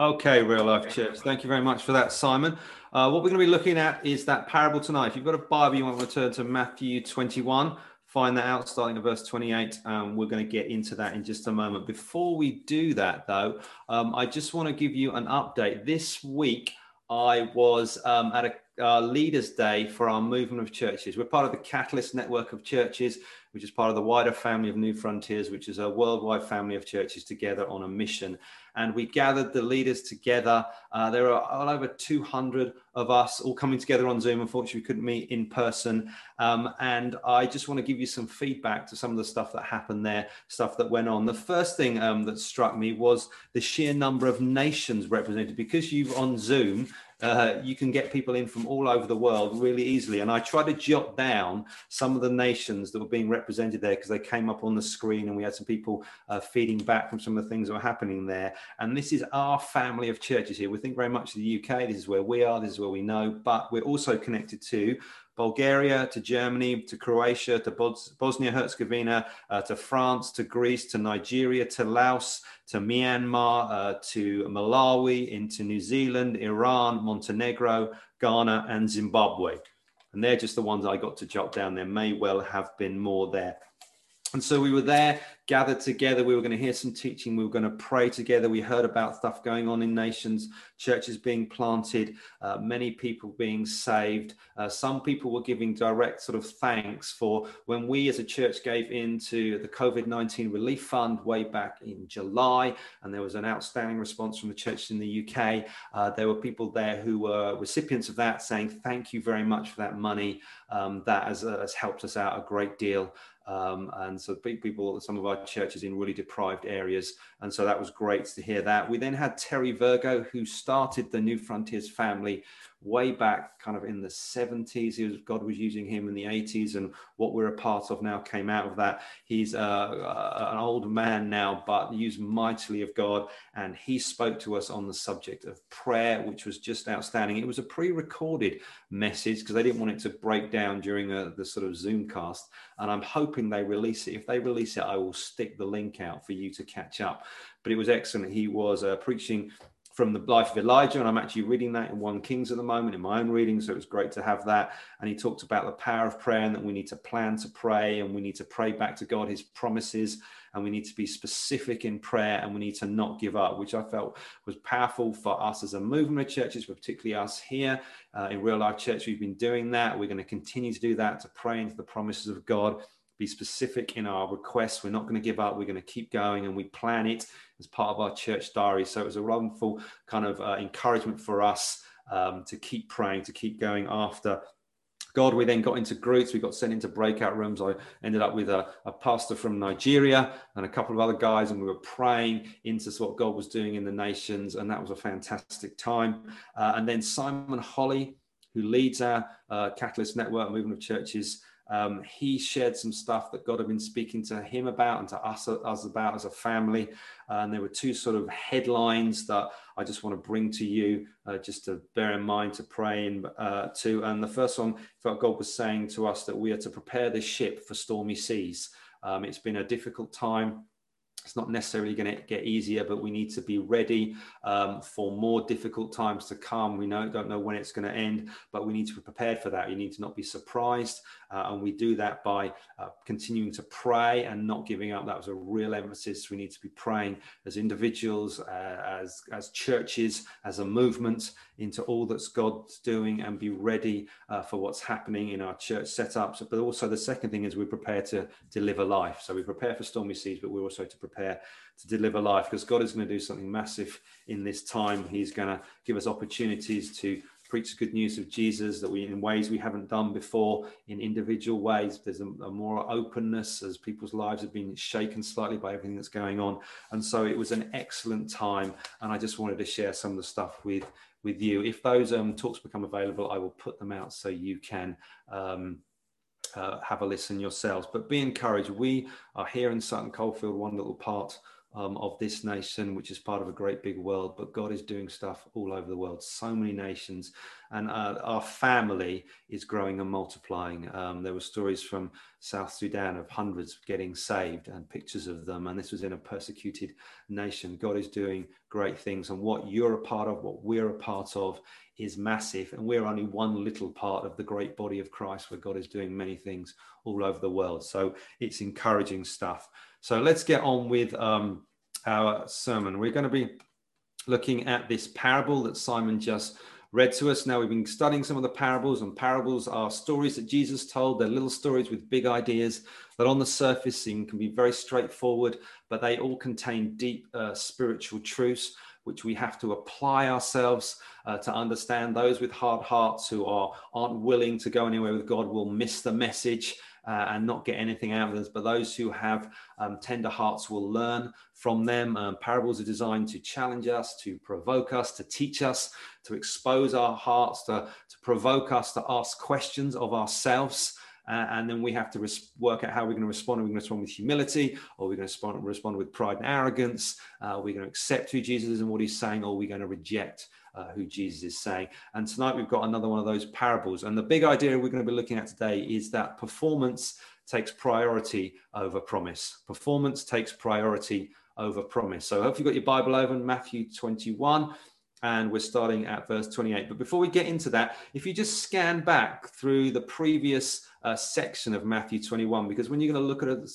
Okay, Real Life Church. Thank you very much for that, Simon. Uh, what we're going to be looking at is that parable tonight. If you've got a Bible, you want to turn to Matthew 21, find that out starting at verse 28. Um, we're going to get into that in just a moment. Before we do that, though, um, I just want to give you an update. This week, I was um, at a uh, Leaders Day for our movement of churches. We're part of the Catalyst network of churches, which is part of the wider family of New Frontiers, which is a worldwide family of churches together on a mission and we gathered the leaders together. Uh, there are all over 200 of us all coming together on Zoom. Unfortunately, we couldn't meet in person. Um, and I just want to give you some feedback to some of the stuff that happened there, stuff that went on. The first thing um, that struck me was the sheer number of nations represented. Because you've on Zoom, uh, you can get people in from all over the world really easily. And I tried to jot down some of the nations that were being represented there because they came up on the screen and we had some people uh, feeding back from some of the things that were happening there. And this is our family of churches here. We think very much of the UK. This is where we are. This is where we know. But we're also connected to Bulgaria to Germany to Croatia to Bosnia Herzegovina uh, to France to Greece to Nigeria to Laos to Myanmar uh, to Malawi into New Zealand, Iran, Montenegro, Ghana, and Zimbabwe. And they're just the ones I got to jot down. There may well have been more there. And so we were there gathered together. We were going to hear some teaching. We were going to pray together. We heard about stuff going on in nations, churches being planted, uh, many people being saved. Uh, some people were giving direct sort of thanks for when we as a church gave into the COVID 19 relief fund way back in July. And there was an outstanding response from the churches in the UK. Uh, there were people there who were recipients of that saying, Thank you very much for that money. Um, that has, uh, has helped us out a great deal. Um, and so people, some of our churches in really deprived areas. And so that was great to hear that. We then had Terry Virgo, who started the New Frontiers family way back kind of in the 70s. He was, God was using him in the 80s, and what we're a part of now came out of that. He's uh, uh, an old man now, but used mightily of God, and he spoke to us on the subject of prayer, which was just outstanding. It was a pre recorded message because they didn't want it to break down during a, uh, the sort of Zoom cast, and I'm hoping they release it. If they release it, I will stick the link out for you to catch up. But it was excellent. He was uh, preaching from the life of Elijah, and I'm actually reading that in 1 Kings at the moment in my own reading. So it was great to have that. And he talked about the power of prayer and that we need to plan to pray and we need to pray back to God his promises and we need to be specific in prayer and we need to not give up, which I felt was powerful for us as a movement of churches, but particularly us here uh, in Real Life Church. We've been doing that. We're going to continue to do that to pray into the promises of God be specific in our requests. We're not going to give up. We're going to keep going, and we plan it as part of our church diary. So it was a wonderful kind of uh, encouragement for us um, to keep praying, to keep going after God. We then got into groups. We got sent into breakout rooms. I ended up with a, a, pastor from Nigeria and a couple of other guys, and we were praying into what God was doing in the nations, and that was a fantastic time. Uh, and then Simon Holley, who leads our uh, Catalyst Network movement of churches. Um, he shared some stuff that God had been speaking to him about and to us, us about as a family. and there were two sort of headlines that I just want to bring to you, uh, just to bear in mind to pray in, uh, to. And the first one felt God was saying to us that we are to prepare this ship for stormy seas. Um, it's been a difficult time it's not necessarily going to get easier, but we need to be ready um, for more difficult times to come. We know, don't know when it's going to end, but we need to be prepared for that. You need to not be surprised. Uh, and we do that by uh, continuing to pray and not giving up. That was a real emphasis. We need to be praying as individuals, uh, as, as churches, as a movement into all that's God's doing and be ready uh, for what's happening in our church setups. But also, the second thing is we prepare to deliver life. So we prepare for stormy seas, but we're also to prepare to deliver life because God is going to do something massive in this time. He's going to give us opportunities to preach the good news of Jesus that we in ways we haven't done before in individual ways. There's a, a, more openness as people's lives have been shaken slightly by everything that's going on. And so it was an excellent time. And I just wanted to share some of the stuff with with you. If those um, talks become available, I will put them out so you can um, uh, have a listen yourselves. But be encouraged. We are here in Sutton Coldfield, one little part um, of this nation, which is part of a great big world, but God is doing stuff all over the world, so many nations. And uh, our family is growing and multiplying. Um, there were stories from South Sudan of hundreds getting saved and pictures of them. And this was in a persecuted nation. God is doing great things. And what you're a part of, what we're a part of, is massive. And we're only one little part of the great body of Christ where God is doing many things all over the world. So it's encouraging stuff. So let's get on with um, our sermon. We're going to be looking at this parable that Simon just read to us. Now, we've been studying some of the parables, and parables are stories that Jesus told. They're little stories with big ideas that on the surface seem can be very straightforward, but they all contain deep uh, spiritual truths which we have to apply ourselves uh, to understand. Those with hard hearts who are aren't willing to go anywhere with God will miss the message uh, and not get anything out of this. But those who have um, tender hearts will learn from them. Um, parables are designed to challenge us, to provoke us, to teach us, to expose our hearts, to, to provoke us to ask questions of ourselves. Uh, and then we have to res- work out how we're going to respond. Are we going to respond with humility, or are we going to respond, respond with pride and arrogance? Uh, are we going to accept who Jesus is and what he's saying, or are we going to reject uh, who Jesus is saying. And tonight we've got another one of those parables. And the big idea we're going to be looking at today is that performance takes priority over promise. Performance takes priority over promise. So I hope you've got your Bible open, Matthew 21 and we're starting at verse 28. But before we get into that, if you just scan back through the previous uh, section of Matthew 21, because when you're going to look at a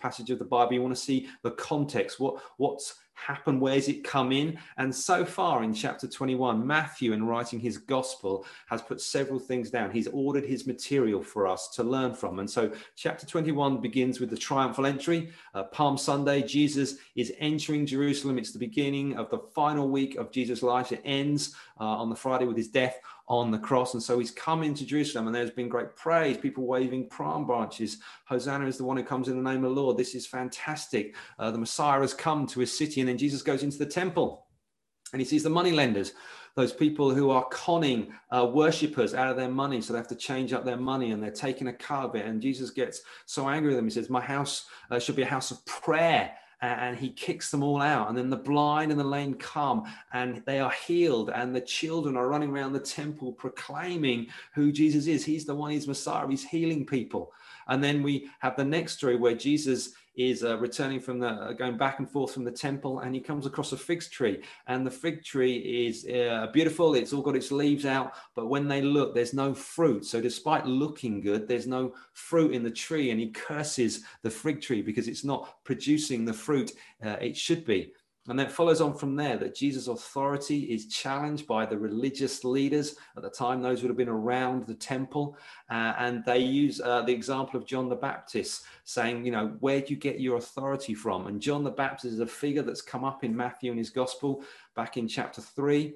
passage of the Bible, you want to see the context, what what's happen? Where's it come in? And so far in chapter 21, Matthew, in writing his gospel, has put several things down. He's ordered his material for us to learn from. And so chapter 21 begins with the triumphal entry. Uh, Palm Sunday, Jesus is entering Jerusalem. It's the beginning of the final week of Jesus' life. It ends uh, on the Friday with his death on the cross. And so he's come into Jerusalem, and there's been great praise, people waving palm branches. Hosanna is the one who comes in the name of the Lord. This is fantastic. Uh, the Messiah has come to his city, and then Jesus goes into the temple and he sees the money lenders those people who are conning uh, worshippers out of their money. So they have to change up their money and they're taking a cut of it. And Jesus gets so angry with them. He says, My house uh, should be a house of prayer and he kicks them all out. And then the blind and the lame come and they are healed, and the children are running around the temple proclaiming who Jesus is. He's the one, he's Messiah, he's healing people. And then we have the next story where Jesus is uh, returning from the uh, going back and forth from the temple and he comes across a fig tree. And the fig tree is uh, beautiful. It's all got its leaves out but when they look there's no fruit. So despite looking good there's no fruit in the tree and he curses the fig tree because it's not producing the fruit uh, it should be and then follows on from there that Jesus' authority is challenged by the religious leaders at the time, those would have been around the temple. Uh, and they use uh, the example of John the Baptist saying, you know, where do you get your authority from? And John the Baptist is a figure that's come up in Matthew and his gospel back in chapter 3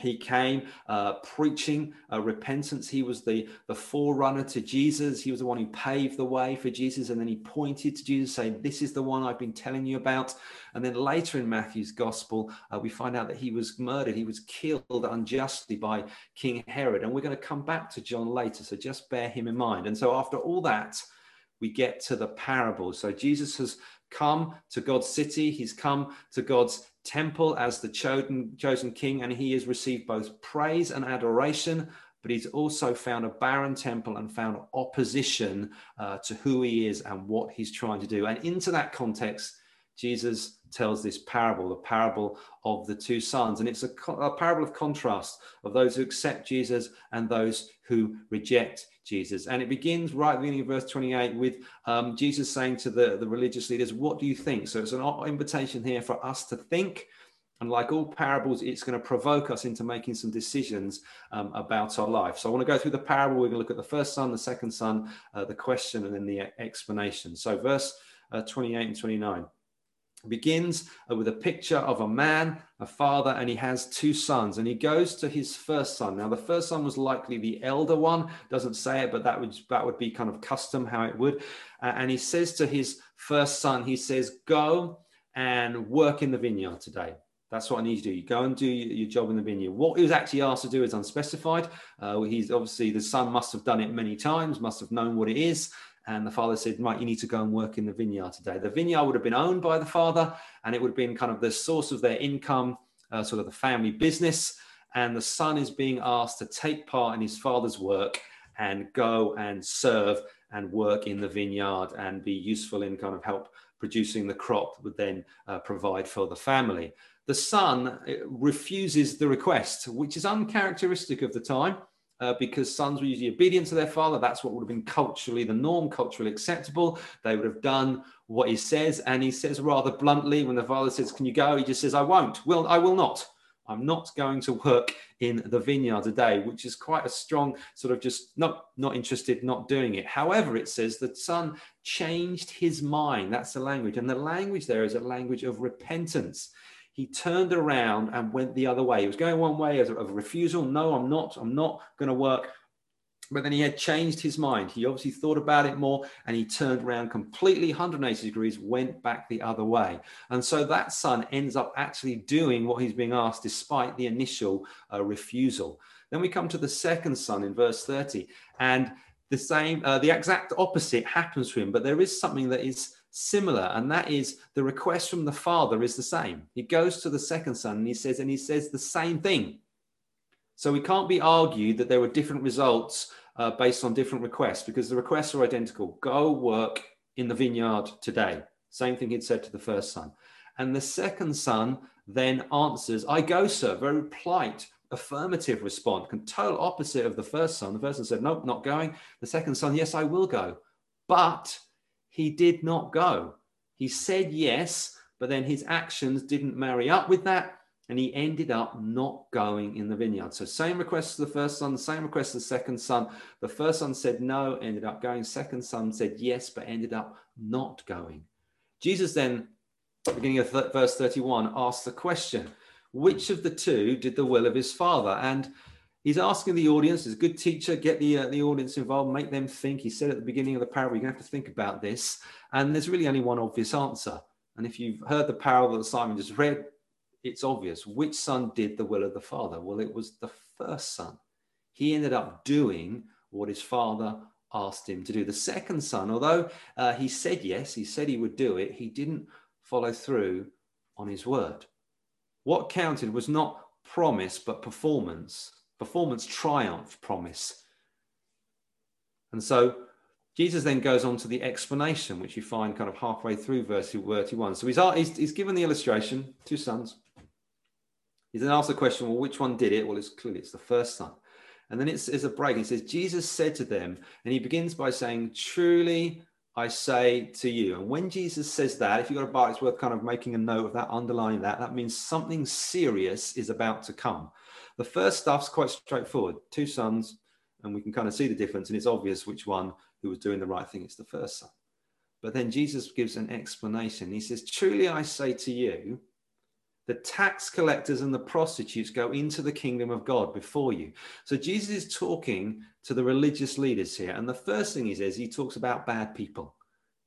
he came uh, preaching uh, repentance. He was the, the forerunner to Jesus. He was the one who paved the way for Jesus. And then he pointed to Jesus, saying, This is the one I've been telling you about. And then later in Matthew's gospel, uh, we find out that he was murdered. He was killed unjustly by King Herod. And we're going to come back to John later. So just bear him in mind. And so after all that, we get to the parable. So Jesus has come to God's city, he's come to God's temple as the chosen, chosen king, and he has received both praise and adoration. But he's also found a barren temple and found opposition uh, to who he is and what he's trying to do. And into that context, Jesus tells this parable, the parable of the two sons. And it's a, a, parable of contrast of those who accept Jesus and those who reject Jesus. And it begins right at the beginning of verse 28 with um, Jesus saying to the, the religious leaders, What do you think? So it's an invitation here for us to think. And like all parables, it's going to provoke us into making some decisions um, about our life. So I want to go through the parable. We're going to look at the first son, the second son, uh, the question, and then the explanation. So verse uh, 28 and 29 begins uh, with a picture of a man, a father, and he has two sons. And he goes to his first son. Now, the first son was likely the elder one. Doesn't say it, but that would that would be kind of custom how it would. Uh, and he says to his first son, he says, "Go and work in the vineyard today." That's what I need you to do. You go and do your job in the vineyard. What he was actually asked to do is unspecified. Uh, he's obviously the son must have done it many times, must have known what it is, and the father said, Right, you need to go and work in the vineyard today. The vineyard would have been owned by the father, and it would have been kind of the source of their income, uh, sort of the family business. And the son is being asked to take part in his father's work and go and serve and work in the vineyard and be useful in kind of help producing the crop that would then uh, provide for the family. The son uh, refuses the request, which is uncharacteristic of the time. Uh, because sons were usually obedient to their father. That's what would have been culturally the norm, culturally acceptable. They would have done what he says, and he says rather bluntly when the father says, "Can you go?" He just says, "I won't. Will I will not." I'm not going to work in the vineyard today, which is quite a strong sort of just not not interested, not doing it. However, it says the son changed his mind. That's the language, and the language there is a language of repentance. He turned around and went the other way. He was going one way of refusal. No, I'm not. I'm not going to work but then he had changed his mind. He obviously thought about it more and he turned around completely 180 degrees, went back the other way. And so that son ends up actually doing what he's being asked despite the initial uh, refusal. Then we come to the second son in verse 30, and the same, uh, the exact opposite happens to him, but there is something that is similar, and that is the request from the father is the same. He goes to the second son and he says, and he says the same thing. So we can't be argued that there were different results uh, based on different requests because the requests are identical. Go work in the vineyard today. Same thing he'd said to the first son. And the second son then answers, I go, sir. Very polite, affirmative response, total opposite of the first son. The first son said, Nope, not going. The second son, Yes, I will go. But he did not go. He said yes, but then his actions didn't marry up with that and he ended up not going in the vineyard. So same request to the first son, same request to the second son. The first son said no, ended up going. Second son said yes, but ended up not going. Jesus then, beginning of th- verse 31, asked the question, which of the two did the will of his father? And he's asking the audience, as a good teacher, get the, uh, the audience involved, make them think. He said at the beginning of the parable, you're going to have to think about this. And there's really only one obvious answer. And if you've heard the parable that Simon just read, it's obvious which son did the will of the father. Well, it was the first son. He ended up doing what his father asked him to do. The second son, although uh, he said yes, he said he would do it, he didn't follow through on his word. What counted was not promise, but performance. Performance triumph promise. And so Jesus then goes on to the explanation, which you find kind of halfway through verse 31. So he's, he's, he's given the illustration, two sons. He then asks the question, well, which one did it? Well, it's clearly it's the first son. And then it's, it's a break. He says, Jesus said to them, and he begins by saying, Truly I say to you. And when Jesus says that, if you've got a bar, it's worth kind of making a note of that, underlining that. That means something serious is about to come. The first stuff's quite straightforward two sons, and we can kind of see the difference, and it's obvious which one who was doing the right thing. It's the first son. But then Jesus gives an explanation. He says, Truly I say to you, the tax collectors and the prostitutes go into the kingdom of God before you. So Jesus is talking to the religious leaders here. And the first thing he says, he talks about bad people.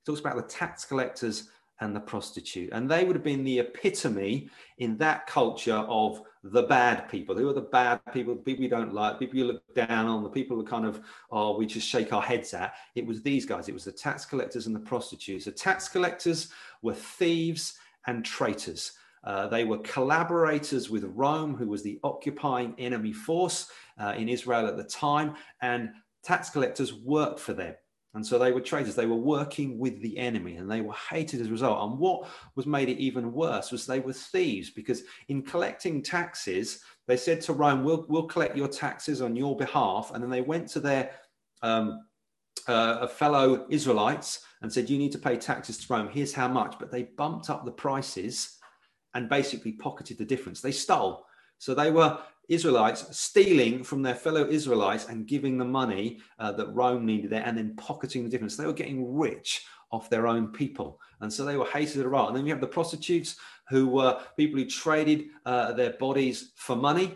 He talks about the tax collectors and the prostitute. And they would have been the epitome in that culture of the bad people. Who are the bad people? People you don't like, people you look down on, the people who kind of, oh, we just shake our heads at. It was these guys. It was the tax collectors and the prostitutes. The tax collectors were thieves and traitors. Uh, they were collaborators with Rome, who was the occupying enemy force uh, in Israel at the time, and tax collectors worked for them. And so they were traitors. They were working with the enemy and they were hated as a result. And what was made it even worse was they were thieves because in collecting taxes, they said to Rome, we'll, we'll collect your taxes on your behalf. And then they went to their um, uh, fellow Israelites and said, You need to pay taxes to Rome. Here's how much. But they bumped up the prices and basically pocketed the difference. They stole. So they were Israelites stealing from their fellow Israelites and giving the money uh, that Rome needed there and then pocketing the difference. They were getting rich off their own people. And so they were hated around. And then you have the prostitutes who were people who traded uh, their bodies for money.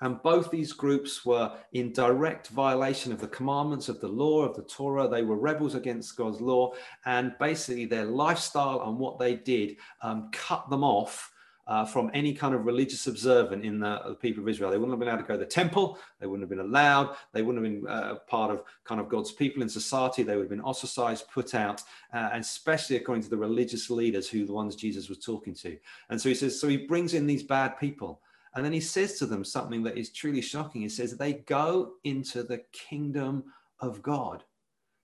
And both these groups were in direct violation of the commandments of the law of the Torah. They were rebels against God's law. And basically, their lifestyle and what they did um, cut them off uh, from any kind of religious observant in the, the, people of Israel. They wouldn't have been able to go to the temple. They wouldn't have been allowed. They wouldn't have been uh, part of kind of God's people in society. They would have been ostracized, put out, uh, and especially according to the religious leaders who the ones Jesus was talking to. And so he says, so he brings in these bad people. And then he says to them something that is truly shocking. He says, they go into the kingdom of God.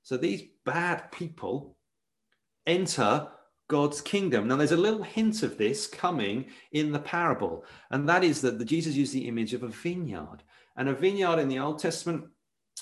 So these bad people enter God's kingdom. Now, there's a little hint of this coming in the parable, and that is that the, Jesus used the image of a vineyard. And a vineyard in the Old Testament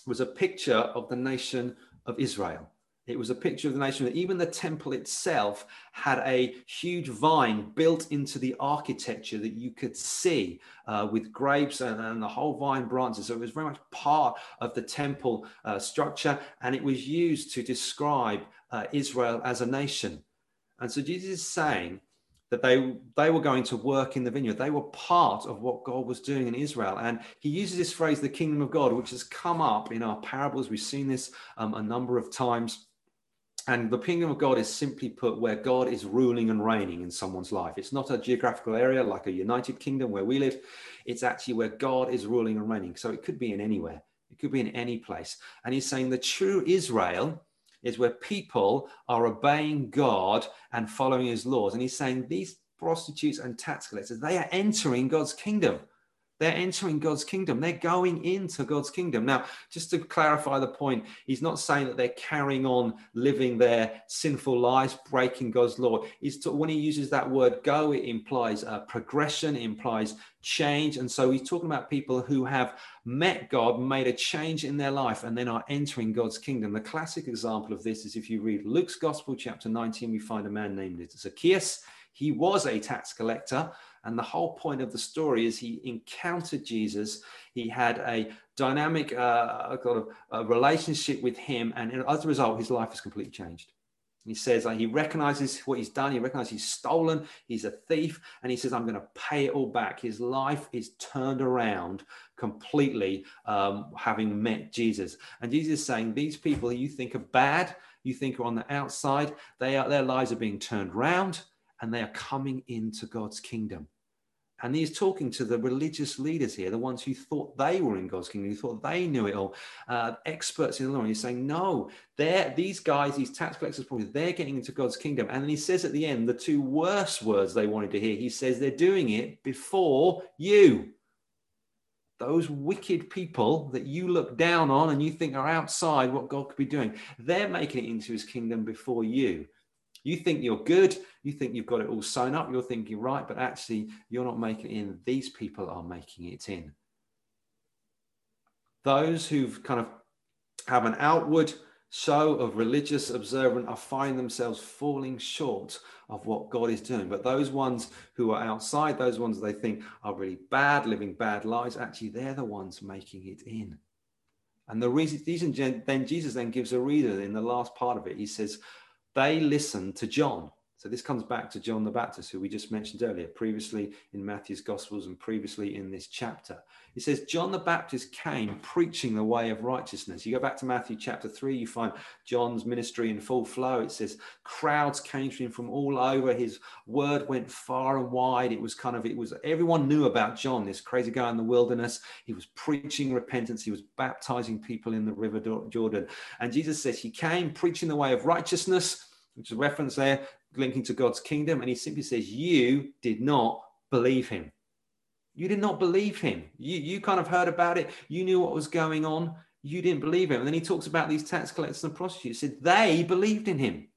was a picture of the nation of Israel. It was a picture of the nation. Even the temple itself had a huge vine built into the architecture that you could see uh, with grapes and, and, the whole vine branches. So it was very much part of the temple uh, structure, and it was used to describe uh, Israel as a nation. And so Jesus is saying that they they were going to work in the vineyard. They were part of what God was doing in Israel. And he uses this phrase, the kingdom of God, which has come up in our parables. We've seen this um, a number of times. And the kingdom of God is simply put where God is ruling and reigning in someone's life. It's not a geographical area like a United Kingdom where we live. It's actually where God is ruling and reigning. So it could be in anywhere, it could be in any place. And he's saying the true Israel is where people are obeying God and following his laws. And he's saying these prostitutes and tax collectors, they are entering God's kingdom. They're entering God's kingdom. They're going into God's kingdom. Now, just to clarify the point, he's not saying that they're carrying on living their sinful lives, breaking God's law. He's to, when he uses that word go, it implies a progression, it implies change. And so he's talking about people who have met God, made a change in their life, and then are entering God's kingdom. The classic example of this is if you read Luke's Gospel, chapter 19, we find a man named Zacchaeus. He was a tax collector and the whole point of the story is he encountered Jesus. He had a dynamic uh, kind of relationship with him. And as a result, his life has completely changed. He says like, he recognizes what he's done. He recognizes he's stolen. He's a thief. And he says, I'm going to pay it all back. His life is turned around completely, um, having met Jesus. And Jesus is saying, These people you think are bad, you think are on the outside, they are, their lives are being turned around and they are coming into God's kingdom. And he's talking to the religious leaders here, the ones who thought they were in God's kingdom, who thought they knew it all, uh, experts in the law. And he's saying, no, they're, these guys, these tax collectors, probably they're getting into God's kingdom. And then he says at the end, the two worst words they wanted to hear, he says, they're doing it before you. Those wicked people that you look down on and you think are outside what God could be doing, they're making it into his kingdom before you. You think you're good, you think you've got it all sewn up, you're thinking right, but actually you're not making it in. These people are making it in. Those who've kind of have an outward show of religious observance are finding themselves falling short of what God is doing. But those ones who are outside, those ones they think are really bad, living bad lives, actually they're the ones making it in. And the reason, then Jesus then gives a reason in the last part of it. He says, they listened to John. So this comes back to John the Baptist, who we just mentioned earlier, previously in Matthew's Gospels and previously in this chapter. He says, John the Baptist came preaching the way of righteousness. You go back to Matthew chapter 3, you find John's ministry in full flow. It says, crowds came to him from all over. His word went far and wide. It was kind of, it was, everyone knew about John, this crazy guy in the wilderness. He was preaching repentance. He was baptizing people in the river Jordan. And Jesus says, He came preaching the way of righteousness which is a reference there linking to God's kingdom. And he simply says, You did not believe him. You did not believe him. You, you kind of heard about it. You knew what was going on. You didn't believe him. And then he talks about these tax collectors and prostitutes. He said they believed in him.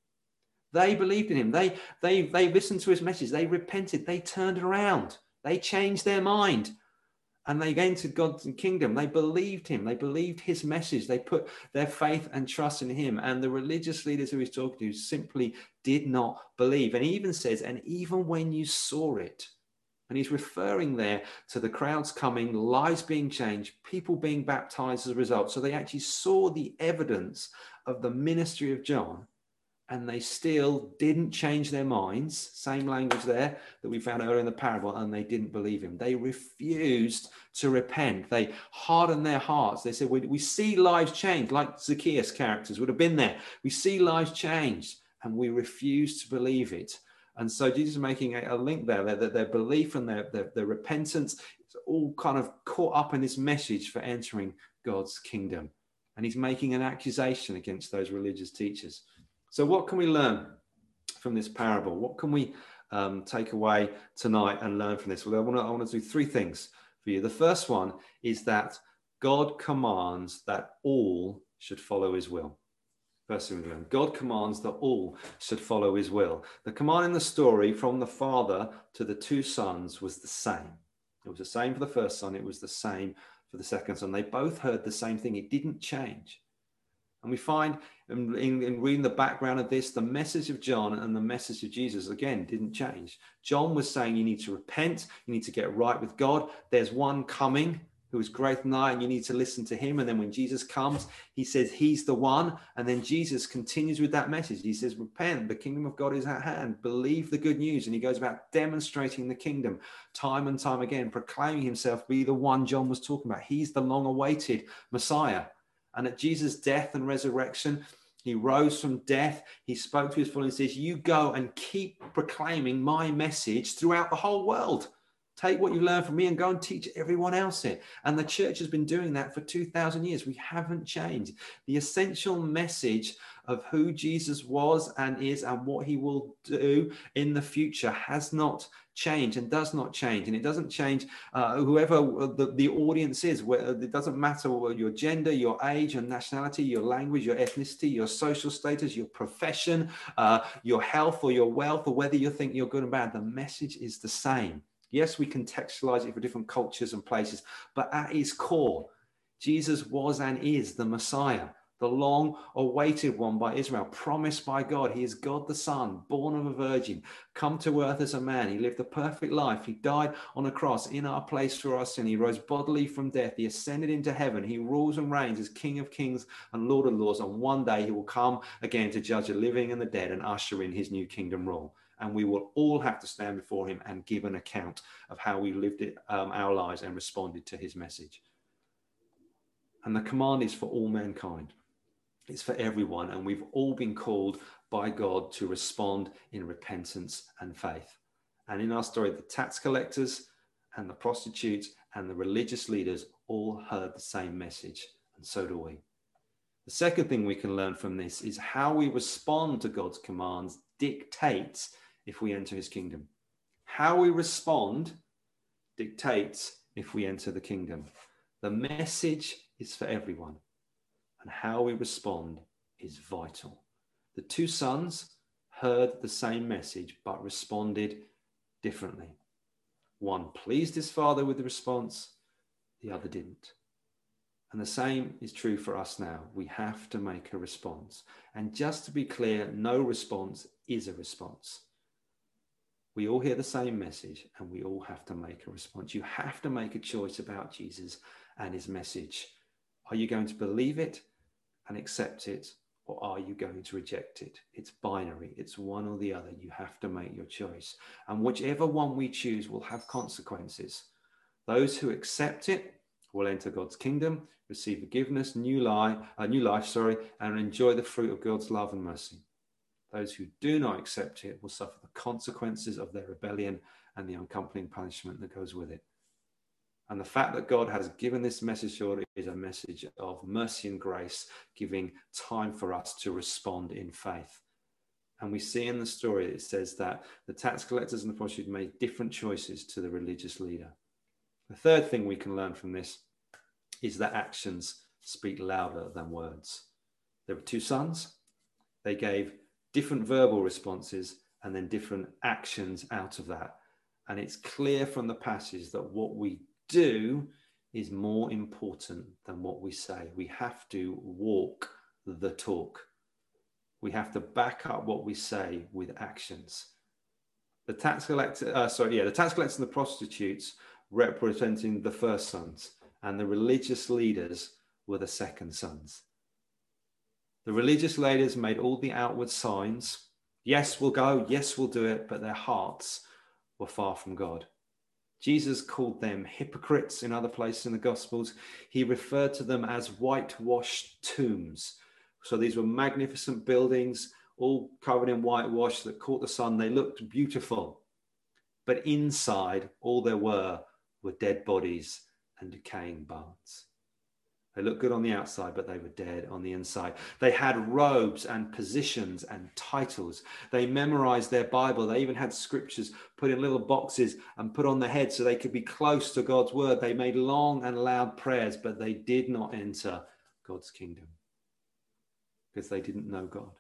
They believed in him. They, they, they listened to his message. They repented. They turned around. They changed their mind and they entered God's kingdom. They believed him. They believed his message. They put their faith and trust in him. And the religious leaders who he's talking to simply did not believe. And he even says, and even when you saw it, and he's referring there to the crowds coming, lives being changed, people being baptized as a result. So they actually saw the evidence of the ministry of John and they still didn't change their minds. Same language there that we found earlier in the parable, and they didn't believe him. They refused to repent. They hardened their hearts. They said, We, we see lives change, like Zacchaeus characters would have been there. We see lives change, and we refuse to believe it. And so Jesus is making a, a link there that their, their, belief and their, their, their repentance is all kind of caught up in this message for entering God's kingdom. And he's making an accusation against those religious teachers. So, what can we learn from this parable? What can we um, take away tonight and learn from this? Well, I want to I want to do three things for you. The first one is that God commands that all should follow His will. Verse God commands that all should follow His will. The command in the story from the father to the two sons was the same. It was the same for the first son. It was the same for the second son. They both heard the same thing. It didn't change. And we find in, in, in, reading the background of this, the message of John and the message of Jesus, again, didn't change. John was saying you need to repent, you need to get right with God. There's one coming who is great and I, and you need to listen to him. And then when Jesus comes, he says he's the one. And then Jesus continues with that message. He says, Repent, the kingdom of God is at hand. Believe the good news. And he goes about demonstrating the kingdom time and time again, proclaiming himself be the one John was talking about. He's the long awaited Messiah. And at Jesus' death and resurrection, he rose from death. He spoke to his followers and says, You go and keep proclaiming my message throughout the whole world. Take what you learned from me and go and teach everyone else it. And the church has been doing that for 2,000 years. We haven't changed. The essential message of who Jesus was and is and what he will do in the future has not changed and does not change. And it doesn't change uh, whoever the, the audience is. It doesn't matter your gender, your age, your nationality, your language, your ethnicity, your social status, your profession, uh, your health or your wealth, or whether you think you're good or bad. The message is the same. Yes, we contextualize it for different cultures and places, but at its core, Jesus was and is the Messiah the long awaited one by Israel, promised by God. He is God the Son, born of a virgin, come to earth as a man. He lived a perfect life. He died on a cross in our place for our sin. He rose bodily from death. He ascended into heaven. He rules and reigns as King of kings and Lord of lords. And one day he will come again to judge the living and the dead and usher in his new kingdom rule. And we will all have to stand before him and give an account of how we lived it, um, our lives and responded to his message. And the command is for all mankind. It's for everyone, and we've all been called by God to respond in repentance and faith. And in our story, the tax collectors and the prostitutes and the religious leaders all heard the same message, and so do we. The second thing we can learn from this is how we respond to God's commands dictates if we enter his kingdom. How we respond dictates if we enter the kingdom. The message is for everyone and how we respond is vital. The two sons heard the same message but responded differently. One pleased his father with the response, the other didn't. And the same is true for us now. We have to make a response. And just to be clear, no response is a response. We all hear the same message and we all have to make a response. You have to make a choice about Jesus and his message. Are you going to believe it and accept it, or are you going to reject it? It's binary, it's one or the other. You have to make your choice. And whichever one we choose will have consequences. Those who accept it will enter God's kingdom, receive forgiveness, new life, uh, new life, sorry, and enjoy the fruit of God's love and mercy. Those who do not accept it will suffer the consequences of their rebellion and the accompanying punishment that goes with it. And the fact that God has given this message to is a message of mercy and grace, giving time for us to respond in faith. And we see in the story, it says that the tax collectors and the prostitutes made different choices to the religious leader. The third thing we can learn from this is that actions speak louder than words. There were two sons, they gave different verbal responses and then different actions out of that. And it's clear from the passage that what we do is more important than what we say. We have to walk the talk. We have to back up what we say with actions. The tax collector, uh, sorry, yeah, the tax collectors and the prostitutes representing the first sons, and the religious leaders were the second sons. The religious leaders made all the outward signs. Yes, we'll go. Yes, we'll do it. But their hearts were far from God. Jesus called them hypocrites in other places in the Gospels. He referred to them as whitewashed tombs. So these were magnificent buildings, all covered in whitewash that caught the sun. They looked beautiful. But inside, all there were were dead bodies and decaying bones. They looked good on the outside, but they were dead on the inside. They had robes and positions and titles. They memorized their Bible. They even had scriptures put in little boxes and put on their head so they could be close to God's word. They made long and loud prayers, but they did not enter God's kingdom because they didn't know God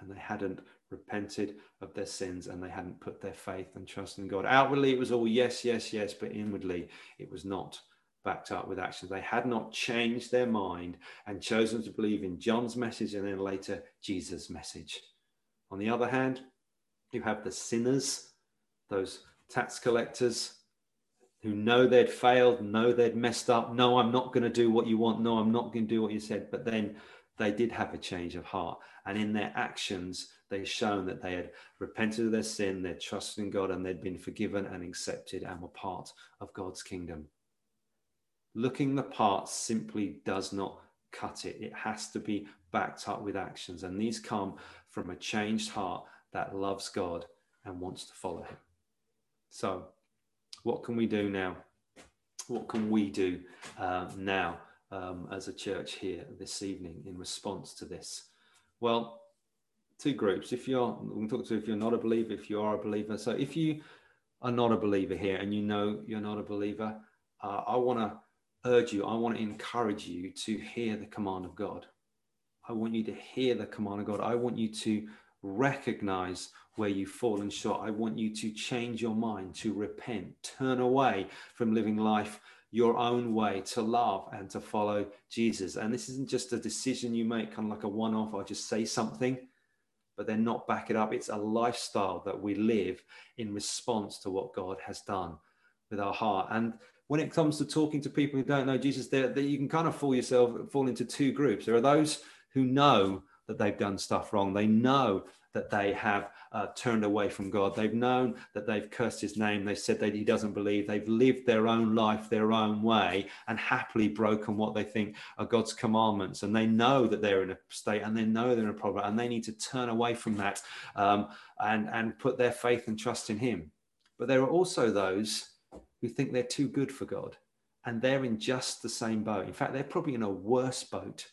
and they hadn't repented of their sins and they hadn't put their faith and trust in God. Outwardly, it was all yes, yes, yes, but inwardly, it was not backed up with actions. They had not changed their mind and chosen to believe in John's message and then later Jesus' message. On the other hand, you have the sinners, those tax collectors who know they'd failed, know they'd messed up. No, I'm not going to do what you want. No, I'm not going to do what you said. But then they did have a change of heart. And in their actions, they shown that they had repented of their sin, they'd in God, and they'd been forgiven and accepted and were part of God's kingdom. Looking the part simply does not cut it. It has to be backed up with actions. And these come from a changed heart that loves God and wants to follow Him. So, what can we do now? What can we do uh, now um, as a church here this evening in response to this? Well, two groups. If you're, we can talk to if you're not a believer, if you are a believer. So, if you are not a believer here and you know you're not a believer, uh, I want to urge you, I want to encourage you to hear the command of God. I want you to hear the command of God. I want you to recognize where you've fallen short. I want you to change your mind, to repent, turn away from living life your own way, to love and to follow Jesus. And this isn't just a decision you make, kind of like a one off, I just say something, but then not back it up. It's a lifestyle that we live in response to what God has done with our heart. And when it comes to talking to people who don't know Jesus, that you can kind of fall yourself fall into two groups. There are those who know that they've done stuff wrong. They know that they have uh, turned away from God. They've known that they've cursed his name. They said that he doesn't believe. They've lived their own life their own way and happily broken what they think are God's commandments. And they know that they're in a state and they know they're in a problem and they need to turn away from that um, and, and put their faith and trust in him. But there are also those who think they're too good for God. And they're in just the same boat. In fact, they're probably in a worse boat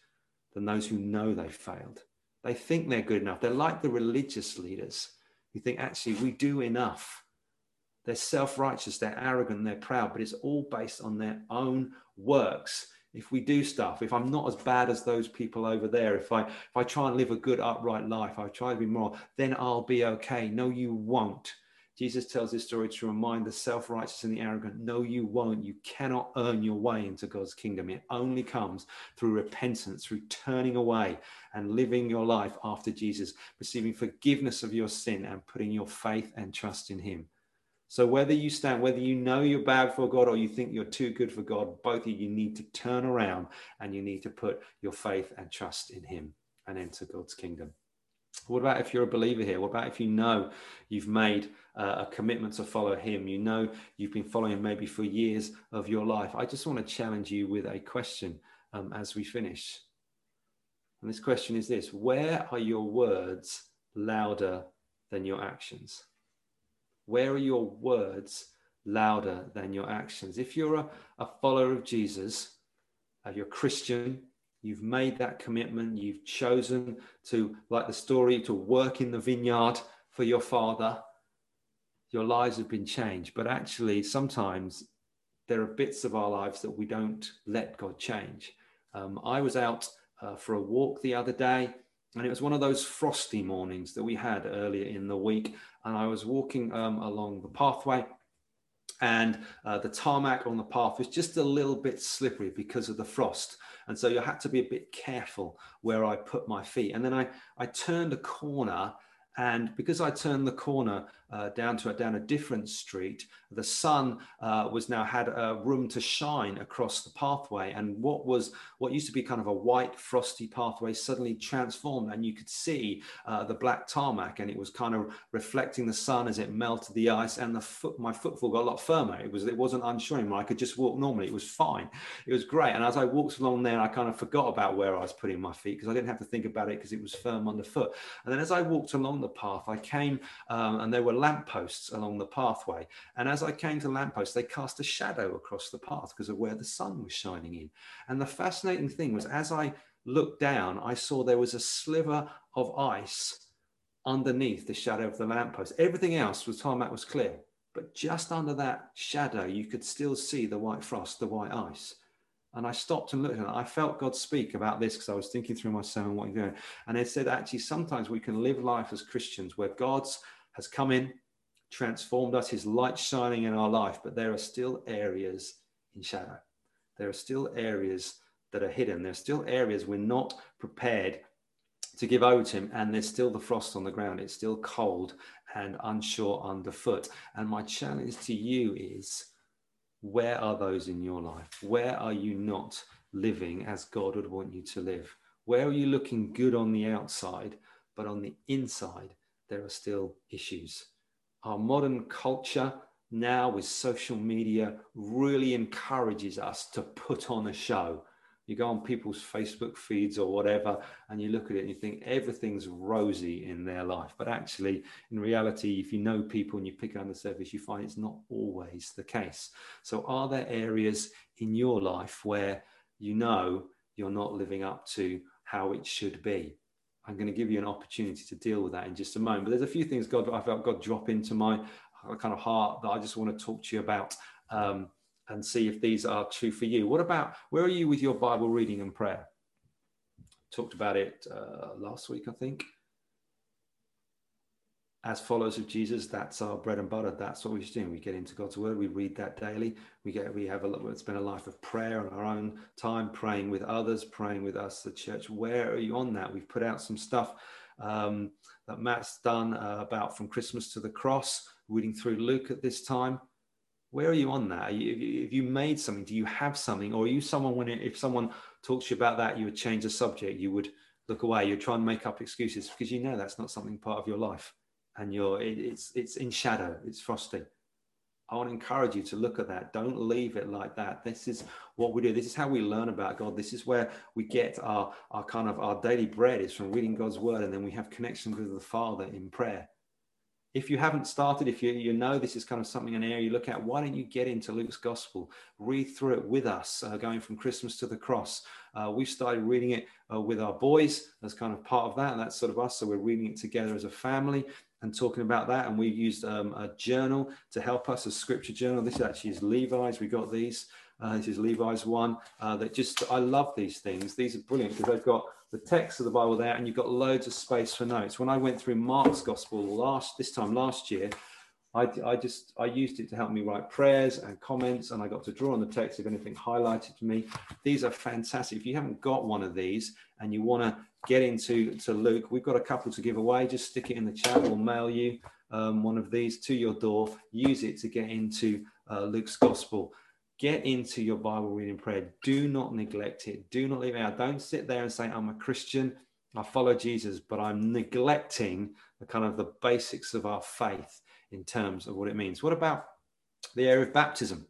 than those who know they've failed. They think they're good enough. They're like the religious leaders who think, actually, we do enough. They're self righteous, they're arrogant, they're proud, but it's all based on their own works. If we do stuff, if I'm not as bad as those people over there, if I if I try and live a good upright life, I try to be moral, then I'll be okay. No, you won't. Jesus tells this story to remind the self righteous and the arrogant no, you won't. You cannot earn your way into God's kingdom. It only comes through repentance, through turning away and living your life after Jesus, receiving forgiveness of your sin and putting your faith and trust in Him. So, whether you stand, whether you know you're bad for God or you think you're too good for God, both of you need to turn around and you need to put your faith and trust in Him and enter God's kingdom. What about if you're a believer here? What about if you know you've made uh, a commitment to follow Him? You know you've been following maybe for years of your life. I just want to challenge you with a question um, as we finish. And this question is this Where are your words louder than your actions? Where are your words louder than your actions? If you're a, a follower of Jesus, uh, you're Christian, You've made that commitment. You've chosen to, like the story, to work in the vineyard for your father. Your lives have been changed. But actually, sometimes there are bits of our lives that we don't let God change. Um, I was out uh, for a walk the other day, and it was one of those frosty mornings that we had earlier in the week. And I was walking um, along the pathway, and uh, the tarmac on the path was just a little bit slippery because of the frost. And so you had to be a bit careful where I put my feet. And then I, I turned a corner, and because I turned the corner, uh, down to a, down a different street, the sun uh, was now had a room to shine across the pathway, and what was what used to be kind of a white frosty pathway suddenly transformed, and you could see uh, the black tarmac, and it was kind of reflecting the sun as it melted the ice, and the foot my footfall got a lot firmer. It was it wasn't unsure anymore. I could just walk normally. It was fine. It was great, and as I walked along there, I kind of forgot about where I was putting my feet because I didn't have to think about it because it was firm underfoot. And then as I walked along the path, I came um, and there were lampposts along the pathway. And as I came to lampposts, they cast a shadow across the path because of where the sun was shining in. And the fascinating thing was, as I looked down, I saw there was a sliver of ice underneath the shadow of the lamppost. Everything else was tarmac was clear, but just under that shadow, you could still see the white frost, the white ice. And I stopped and looked and I felt God speak about this because I was thinking through my sermon, what you're doing. And it said, actually, sometimes we can live life as Christians where God's has come in, transformed us, his light shining in our life, but there are still areas in shadow. There are still areas that are hidden. There are still areas we're not prepared to give over to him, and there's still the frost on the ground. It's still cold and unsure underfoot. And my challenge to you is where are those in your life? Where are you not living as God would want you to live? Where are you looking good on the outside, but on the inside, there are still issues? Our modern culture now with social media really encourages us to put on a show you go on people's Facebook feeds or whatever, and you look at it and you think everything's rosy in their life. But actually, in reality, if you know people and you pick on the surface, you find it's not always the case. So, are there areas in your life where you know you're not living up to how it should be? I'm going to give you an opportunity to deal with that in just a moment. But there's a few things God I felt God drop into my kind of heart that I just want to talk to you about. Um, and see if these are true for you. What about where are you with your Bible reading and prayer? Talked about it uh, last week, I think. As followers of Jesus, that's our bread and butter. That's what we're doing. We get into God's word. We read that daily. We get we have a it's been a life of prayer on our own time, praying with others, praying with us, the church. Where are you on that? We've put out some stuff um, that Matt's done uh, about from Christmas to the cross, reading through Luke at this time where are you on that? You, if you made something, do you have something, or are you someone when if someone talks to you about that, you would change the subject, you would look away, You're trying to make up excuses because you know that's not something part of your life, and you're it, it's it's in shadow, it's frosty. I want to encourage you to look at that. Don't leave it like that. This is what we do. This is how we learn about God. This is where we get our, our kind of our daily bread is from reading God's word, and then we have connection with the Father in prayer if you haven't started, if you, you know this is kind of something, an area you look at, why don't you get into Luke's gospel? Read through it with us, uh, going from Christmas to the cross. Uh, we've started reading it uh, with our boys as kind of part of that. And that's sort of us. So we're reading it together as a family and talking about that. And we used um, a journal to help us, a scripture journal. This actually is Levi's. We got these. Uh, this is Levi's one uh, that just, I love these things. These are brilliant because they've got the text of the Bible there, and you've got loads of space for notes. When I went through Mark's Gospel last this time last year, I, I just I used it to help me write prayers and comments, and I got to draw on the text if anything highlighted to me. These are fantastic. If you haven't got one of these and you want to get into to Luke, we've got a couple to give away. Just stick it in the chat. We'll mail you um, one of these to your door. Use it to get into uh, Luke's Gospel get into your Bible reading prayer. Do not neglect it. Do not leave it out. Don't sit there and say, I'm a Christian, I follow Jesus, but I'm neglecting the kind of the basics of our faith in terms of what it means. What about the area of baptism?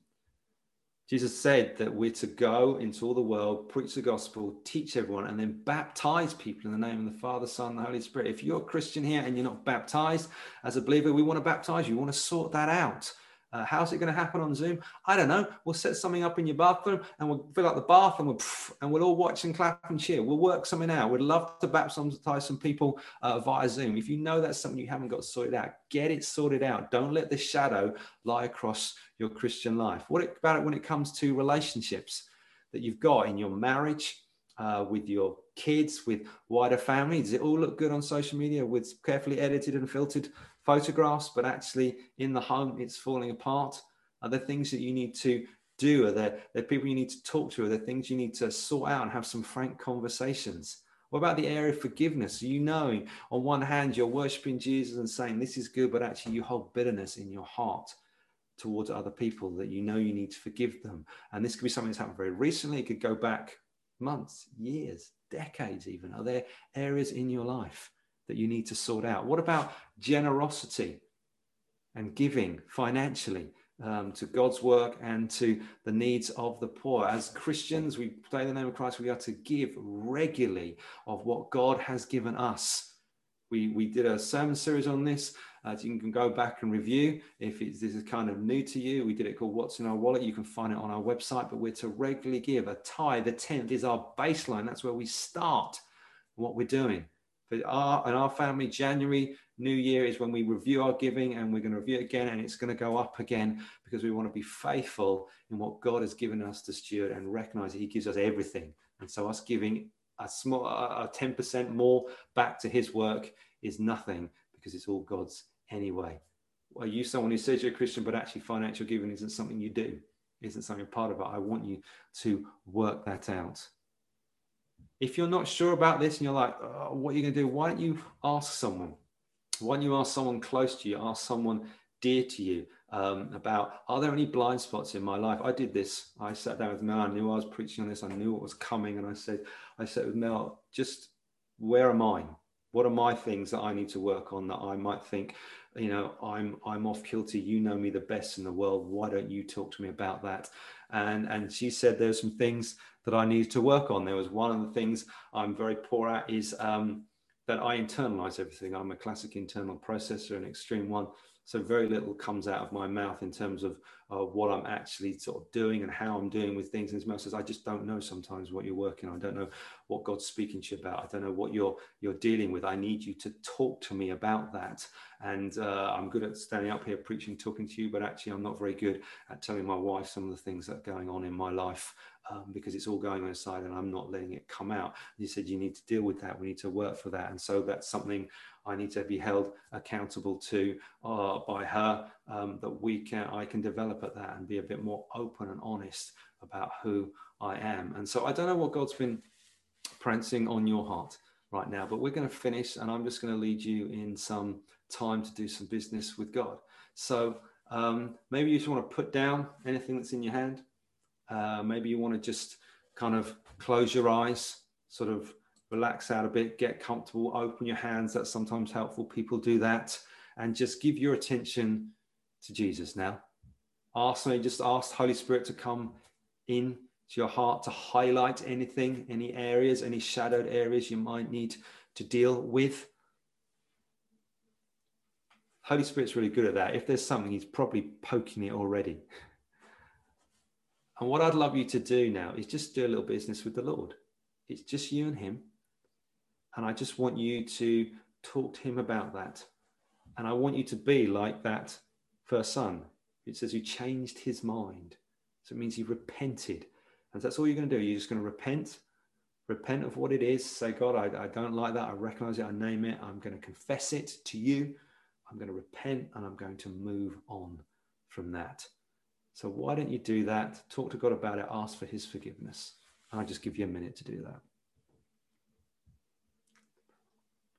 Jesus said that we're to go into all the world, preach the gospel, teach everyone, and then baptize people in the name of the Father, Son, and the Holy Spirit. If you're a Christian here and you're not baptized as a believer, we want to baptize you. We want to sort that out. Uh, how's it going to happen on Zoom? I don't know. We'll set something up in your bathroom and we'll fill out the bath and we'll and we'll all watch and clap and cheer. We'll work something out. We'd love to baptize some people uh, via Zoom. If you know that's something you haven't got sorted out, get it sorted out. Don't let the shadow lie across your Christian life. What about it when it comes to relationships that you've got in your marriage? Uh, with your kids, with wider family? Does it all look good on social media with carefully edited and filtered photographs, but actually in the home it's falling apart? Are there things that you need to do? Are there, are there people you need to talk to? Are there things you need to sort out and have some frank conversations? What about the area of forgiveness? You knowing on one hand you're worshiping Jesus and saying this is good, but actually you hold bitterness in your heart towards other people that you know you need to forgive them? And this could be something that's happened very recently. It could go back months, years, decades, even. Are there areas in your life that you need to sort out? What about generosity and giving financially? um, to God's work and to the needs of the poor. As Christians, we play the name of Christ, we are to give regularly of what God has given us. We, we did a sermon series on this. Uh, you can go back and review if this is kind of new to you. We did it called What's in Our Wallet. You can find it on our website, but we're to regularly give. A tithe, the tenth is our baseline. That's where we start what we're doing. For our and our family, January New Year is when we review our giving and we're going to review it again and it's going to go up again because we want to be faithful in what God has given us to steward and recognize that He gives us everything. And so, us giving a small, a 10% more back to His work is nothing because it's all God's anyway. Are you someone who says you're a Christian, but actually financial giving isn't something you do? Isn't something part of it? I want you to work that out. If you're not sure about this and you're like, oh, what are you going to do? Why don't you ask someone? when you ask someone close to you, ask someone dear to you um, about are there any blind spots in my life? I did this. I sat down with Mel. I knew I was preaching on this. I knew what was coming, and I said, I said with Mel, just where am I? What are my things that I need to work on that I might think, you know, I'm I'm off kilter. You know me the best in the world. Why don't you talk to me about that? And and she said there's some things that I need to work on. There was one of the things I'm very poor at is um, that I internalize everything. I'm a classic internal processor, an extreme one. So very little comes out of my mouth in terms of uh, what I'm actually sort of doing and how I'm doing with things. And Mel says, I just don't know sometimes what you're working on. I don't know what God's speaking to you about. I don't know what you're you're dealing with. I need you to talk to me about that. And uh, I'm good at standing up here preaching, talking to you, but actually I'm not very good at telling my wife some of the things that are going on in my life um, because it's all going inside and I'm not letting it come out. You said you need to deal with that. We need to work for that. And so that's something I need to be held accountable to uh, by her um, that we can, I can develop at that and be a bit more open and honest about who I am. And so I don't know what God's been prancing on your heart right now, but we're going to finish and I'm just going to lead you in some time to do some business with God. So um, maybe you just want to put down anything that's in your hand uh, maybe you want to just kind of close your eyes, sort of relax out a bit, get comfortable, open your hands. That's sometimes helpful. People do that. And just give your attention to Jesus now. Ask me, just ask Holy Spirit to come in to your heart to highlight anything, any areas, any shadowed areas you might need to deal with. Holy Spirit's really good at that. If there's something, he's probably poking it already. And what I'd love you to do now is just do a little business with the Lord. It's just you and Him. And I just want you to talk to Him about that. And I want you to be like that first son. It says he changed his mind. So it means he repented. And that's all you're going to do. You're just going to repent, repent of what it is. Say, God, I, I don't like that. I recognize it. I name it. I'm going to confess it to you. I'm going to repent and I'm going to move on from that. So why don't you do that? Talk to God about it, ask for his forgiveness. I'll just give you a minute to do that.